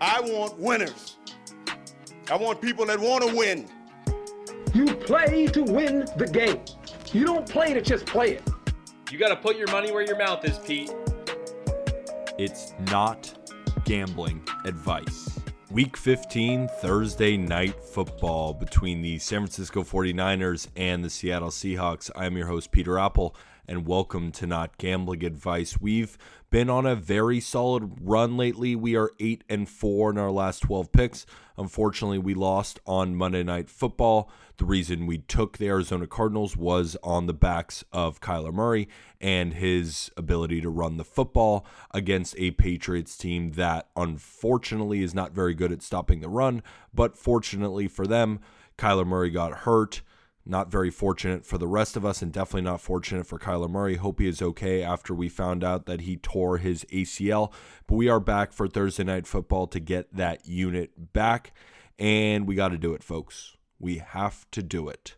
I want winners. I want people that want to win. You play to win the game. You don't play to just play it. You got to put your money where your mouth is, Pete. It's not gambling advice. Week 15, Thursday night football between the San Francisco 49ers and the Seattle Seahawks. I'm your host, Peter Appel, and welcome to Not Gambling Advice. We've been on a very solid run lately. We are 8 and 4 in our last 12 picks. Unfortunately, we lost on Monday Night Football. The reason we took the Arizona Cardinals was on the backs of Kyler Murray and his ability to run the football against a Patriots team that unfortunately is not very good at stopping the run. But fortunately for them, Kyler Murray got hurt. Not very fortunate for the rest of us, and definitely not fortunate for Kyler Murray. Hope he is okay after we found out that he tore his ACL. But we are back for Thursday Night Football to get that unit back, and we got to do it, folks. We have to do it.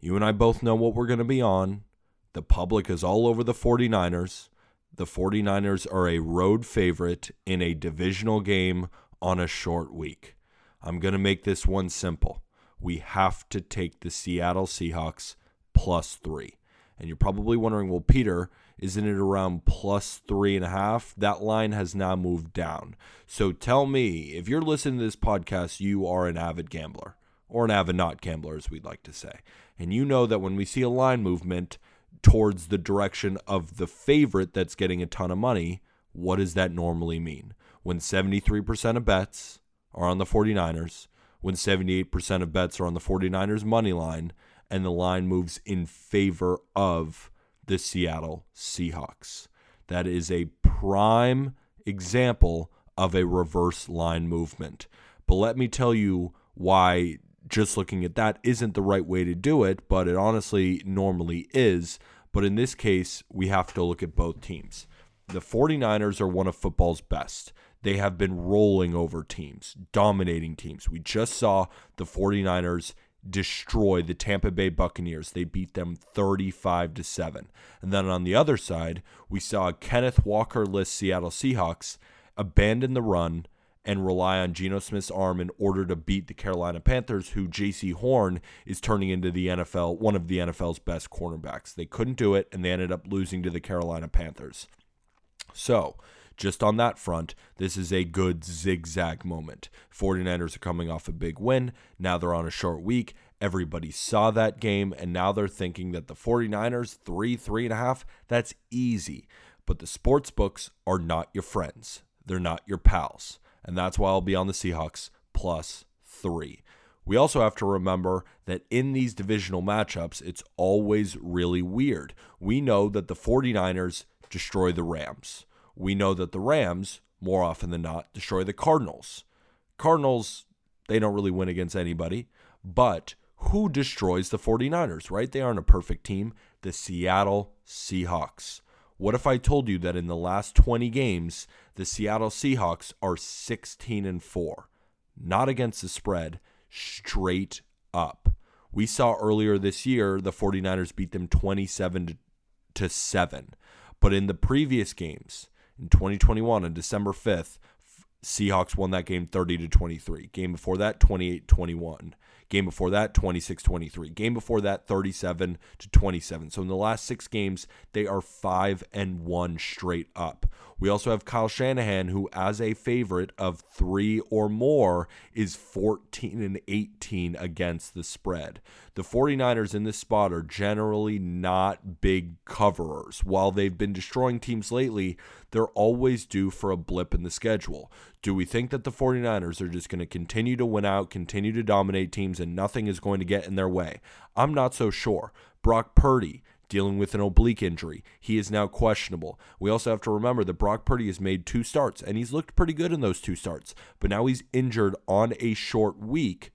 You and I both know what we're going to be on. The public is all over the 49ers. The 49ers are a road favorite in a divisional game on a short week. I'm going to make this one simple we have to take the Seattle Seahawks plus three. And you're probably wondering, well, Peter, isn't it around plus three and a half? That line has now moved down. So tell me, if you're listening to this podcast, you are an avid gambler or an avid not gambler, as we'd like to say. And you know that when we see a line movement towards the direction of the favorite that's getting a ton of money, what does that normally mean? When 73% of bets are on the 49ers, when 78% of bets are on the 49ers money line and the line moves in favor of the Seattle Seahawks. That is a prime example of a reverse line movement. But let me tell you why just looking at that isn't the right way to do it, but it honestly normally is. But in this case, we have to look at both teams. The 49ers are one of football's best they have been rolling over teams, dominating teams. We just saw the 49ers destroy the Tampa Bay Buccaneers. They beat them 35 to 7. And then on the other side, we saw Kenneth Walker-less Seattle Seahawks abandon the run and rely on Geno Smith's arm in order to beat the Carolina Panthers, who Jaycee Horn is turning into the NFL, one of the NFL's best cornerbacks. They couldn't do it, and they ended up losing to the Carolina Panthers. So, just on that front, this is a good zigzag moment. 49ers are coming off a big win. Now they're on a short week. Everybody saw that game, and now they're thinking that the 49ers, three, three and a half, that's easy. But the sports books are not your friends. They're not your pals. And that's why I'll be on the Seahawks plus three. We also have to remember that in these divisional matchups, it's always really weird. We know that the 49ers destroy the Rams we know that the Rams, more often than not, destroy the Cardinals. Cardinals, they don't really win against anybody, but who destroys the 49ers, right? They aren't a perfect team. The Seattle Seahawks. What if I told you that in the last 20 games, the Seattle Seahawks are 16 and 4? Not against the spread, straight up. We saw earlier this year the 49ers beat them 27 to 7. But in the previous games, in 2021 on December 5th, Seahawks won that game 30 to 23. Game before that 28 21. Game before that, 26 23. Game before that, 37 to 27. So in the last six games, they are 5 and 1 straight up. We also have Kyle Shanahan, who, as a favorite of three or more, is 14 and 18 against the spread. The 49ers in this spot are generally not big coverers. While they've been destroying teams lately, they're always due for a blip in the schedule. Do we think that the 49ers are just going to continue to win out, continue to dominate teams, and nothing is going to get in their way? I'm not so sure. Brock Purdy dealing with an oblique injury. He is now questionable. We also have to remember that Brock Purdy has made two starts, and he's looked pretty good in those two starts, but now he's injured on a short week,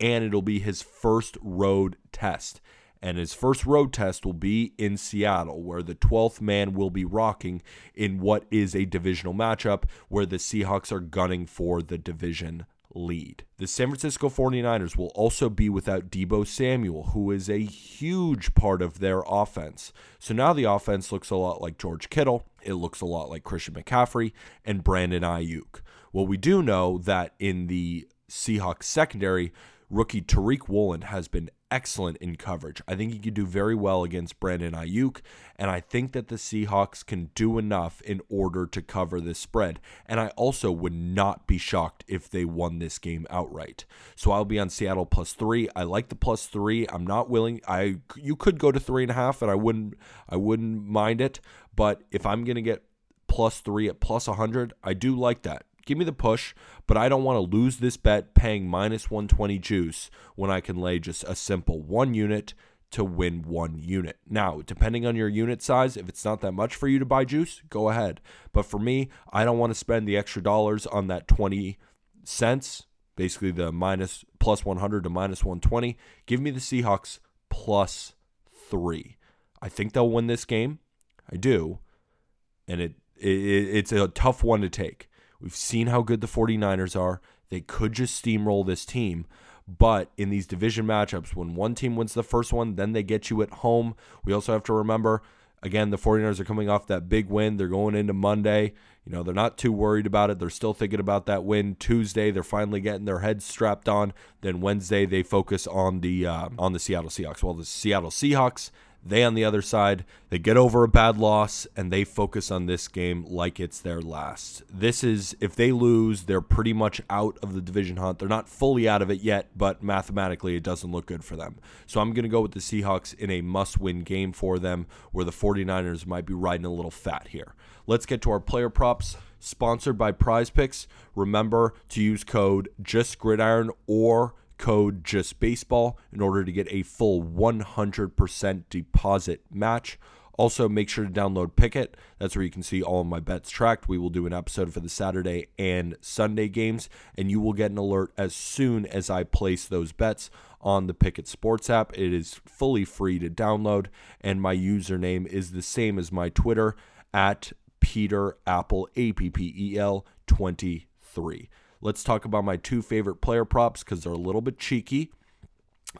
and it'll be his first road test and his first road test will be in Seattle, where the 12th man will be rocking in what is a divisional matchup where the Seahawks are gunning for the division lead. The San Francisco 49ers will also be without Deebo Samuel, who is a huge part of their offense. So now the offense looks a lot like George Kittle. it looks a lot like Christian McCaffrey and Brandon Aiyuk. Well, we do know that in the Seahawks secondary, rookie Tariq Woolen has been excellent in coverage. I think he could do very well against Brandon Aiyuk, and I think that the Seahawks can do enough in order to cover this spread. And I also would not be shocked if they won this game outright. So I'll be on Seattle plus three. I like the plus three. I'm not willing. I you could go to three and a half, and I wouldn't I wouldn't mind it. But if I'm gonna get plus three at plus 100, I do like that give me the push, but I don't want to lose this bet paying minus 120 juice when I can lay just a simple one unit to win one unit. Now, depending on your unit size, if it's not that much for you to buy juice, go ahead. But for me, I don't want to spend the extra dollars on that 20 cents, basically the minus plus 100 to minus 120. Give me the Seahawks plus three. I think they'll win this game. I do. And it, it it's a tough one to take. We've seen how good the 49ers are. They could just steamroll this team. But in these division matchups, when one team wins the first one, then they get you at home. We also have to remember, again, the 49ers are coming off that big win. They're going into Monday. You know, they're not too worried about it. They're still thinking about that win. Tuesday, they're finally getting their heads strapped on. Then Wednesday, they focus on the uh, on the Seattle Seahawks. Well, the Seattle Seahawks they, on the other side, they get over a bad loss and they focus on this game like it's their last. This is, if they lose, they're pretty much out of the division hunt. They're not fully out of it yet, but mathematically, it doesn't look good for them. So I'm going to go with the Seahawks in a must win game for them where the 49ers might be riding a little fat here. Let's get to our player props sponsored by Prize Picks. Remember to use code JustGridiron or code just baseball in order to get a full 100% deposit match. Also, make sure to download Pikkit. That's where you can see all of my bets tracked. We will do an episode for the Saturday and Sunday games, and you will get an alert as soon as I place those bets on the Pikkit Sports app. It is fully free to download, and my username is the same as my Twitter at Peter Appel, A P P E L 23. Let's talk about my two favorite player props because they're a little bit cheeky.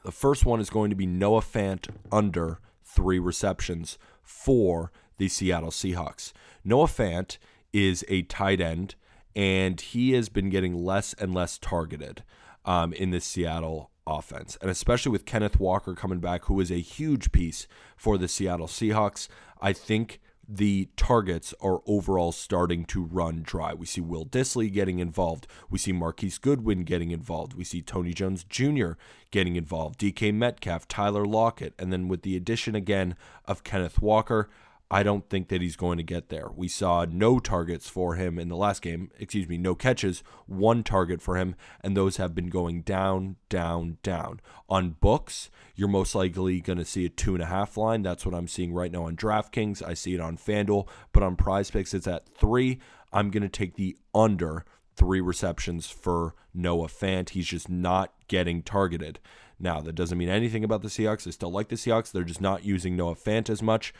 The first one is going to be Noah Fant under three receptions for the Seattle Seahawks. Noah Fant is a tight end, and he has been getting less and less targeted um, in the Seattle offense. And especially with Kenneth Walker coming back, who is a huge piece for the Seattle Seahawks, I think the targets are overall starting to run dry. We see Will Dissly getting involved. We see Marquise Goodwin getting involved. We see Tony Jones Jr. getting involved. DK Metcalf, Tyler Lockett, and then with the addition again of Kenneth Walker, I don't think that he's going to get there. We saw no targets for him in the last game, excuse me, no catches, one target for him, and those have been going down, down, down. On books, you're most likely going to see a two and a half line. That's what I'm seeing right now on DraftKings. I see it on FanDuel, but on Prize Picks, it's at three. I'm going to take the under three receptions for Noah Fant. He's just not getting targeted. Now, that doesn't mean anything about the Seahawks. I still like the Seahawks. They're just not using Noah Fant as much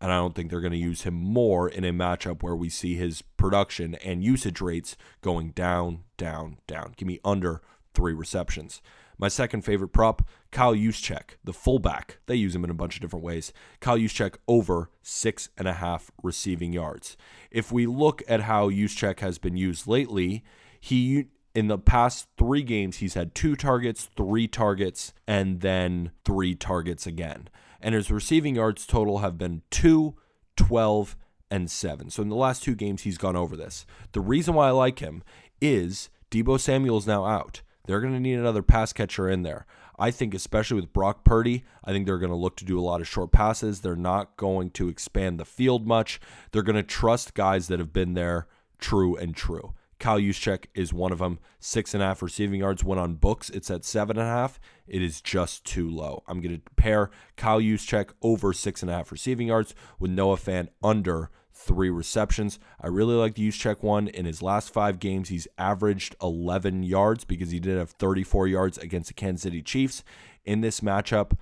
and I don't think they're going to use him more in a matchup where we see his production and usage rates going down, down, down. Give me under three receptions. My second favorite prop, Kyle Juszczyk, the fullback. They use him in a bunch of different ways. Kyle Juszczyk over six and a half receiving yards. If we look at how Juszczyk has been used lately, he in the past three games he's had two targets, three targets, and then three targets again and his receiving yards total have been 2, 12, and 7. So in the last two games, he's gone over this. The reason why I like him is Deebo Samuel's now out. They're going to need another pass catcher in there. I think, especially with Brock Purdy, I think they're going to look to do a lot of short passes. They're not going to expand the field much. They're going to trust guys that have been there true and true. Kyle Juszczyk is one of them. Six and a half receiving yards. When on books, it's at seven and a half. It is just too low. I'm going to pair Kyle Juszczyk over six and a half receiving yards with Noah Fant under three receptions. I really like the Juszczyk one. In his last five games, he's averaged 11 yards because he did have 34 yards against the Kansas City Chiefs. In this matchup,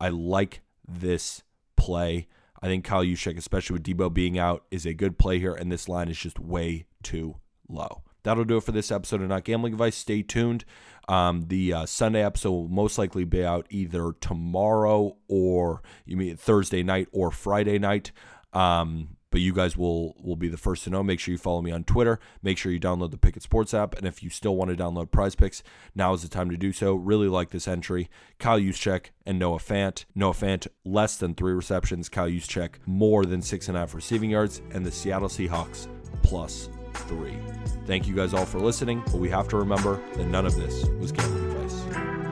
I like this play. I think Kyle Juszczyk, especially with Deebo being out, is a good play here, and this line is just way too low that'll do it for this episode of Not Gambling Advice. Stay tuned. Um, the uh, Sunday episode will most likely be out either tomorrow or you mean Thursday night or Friday night. Um, but you guys will will be the first to know. Make sure you follow me on Twitter. Make sure you download the Pikkit Sports app, and if you still want to download Prize Picks, now is the time to do so. Really like this entry. Kyle Juszczyk and Noah Fant. Noah Fant less than three receptions. Kyle Juszczyk more than six and a half receiving yards, and the Seattle Seahawks plus three. Thank you guys all for listening, but we have to remember that none of this was gambling advice.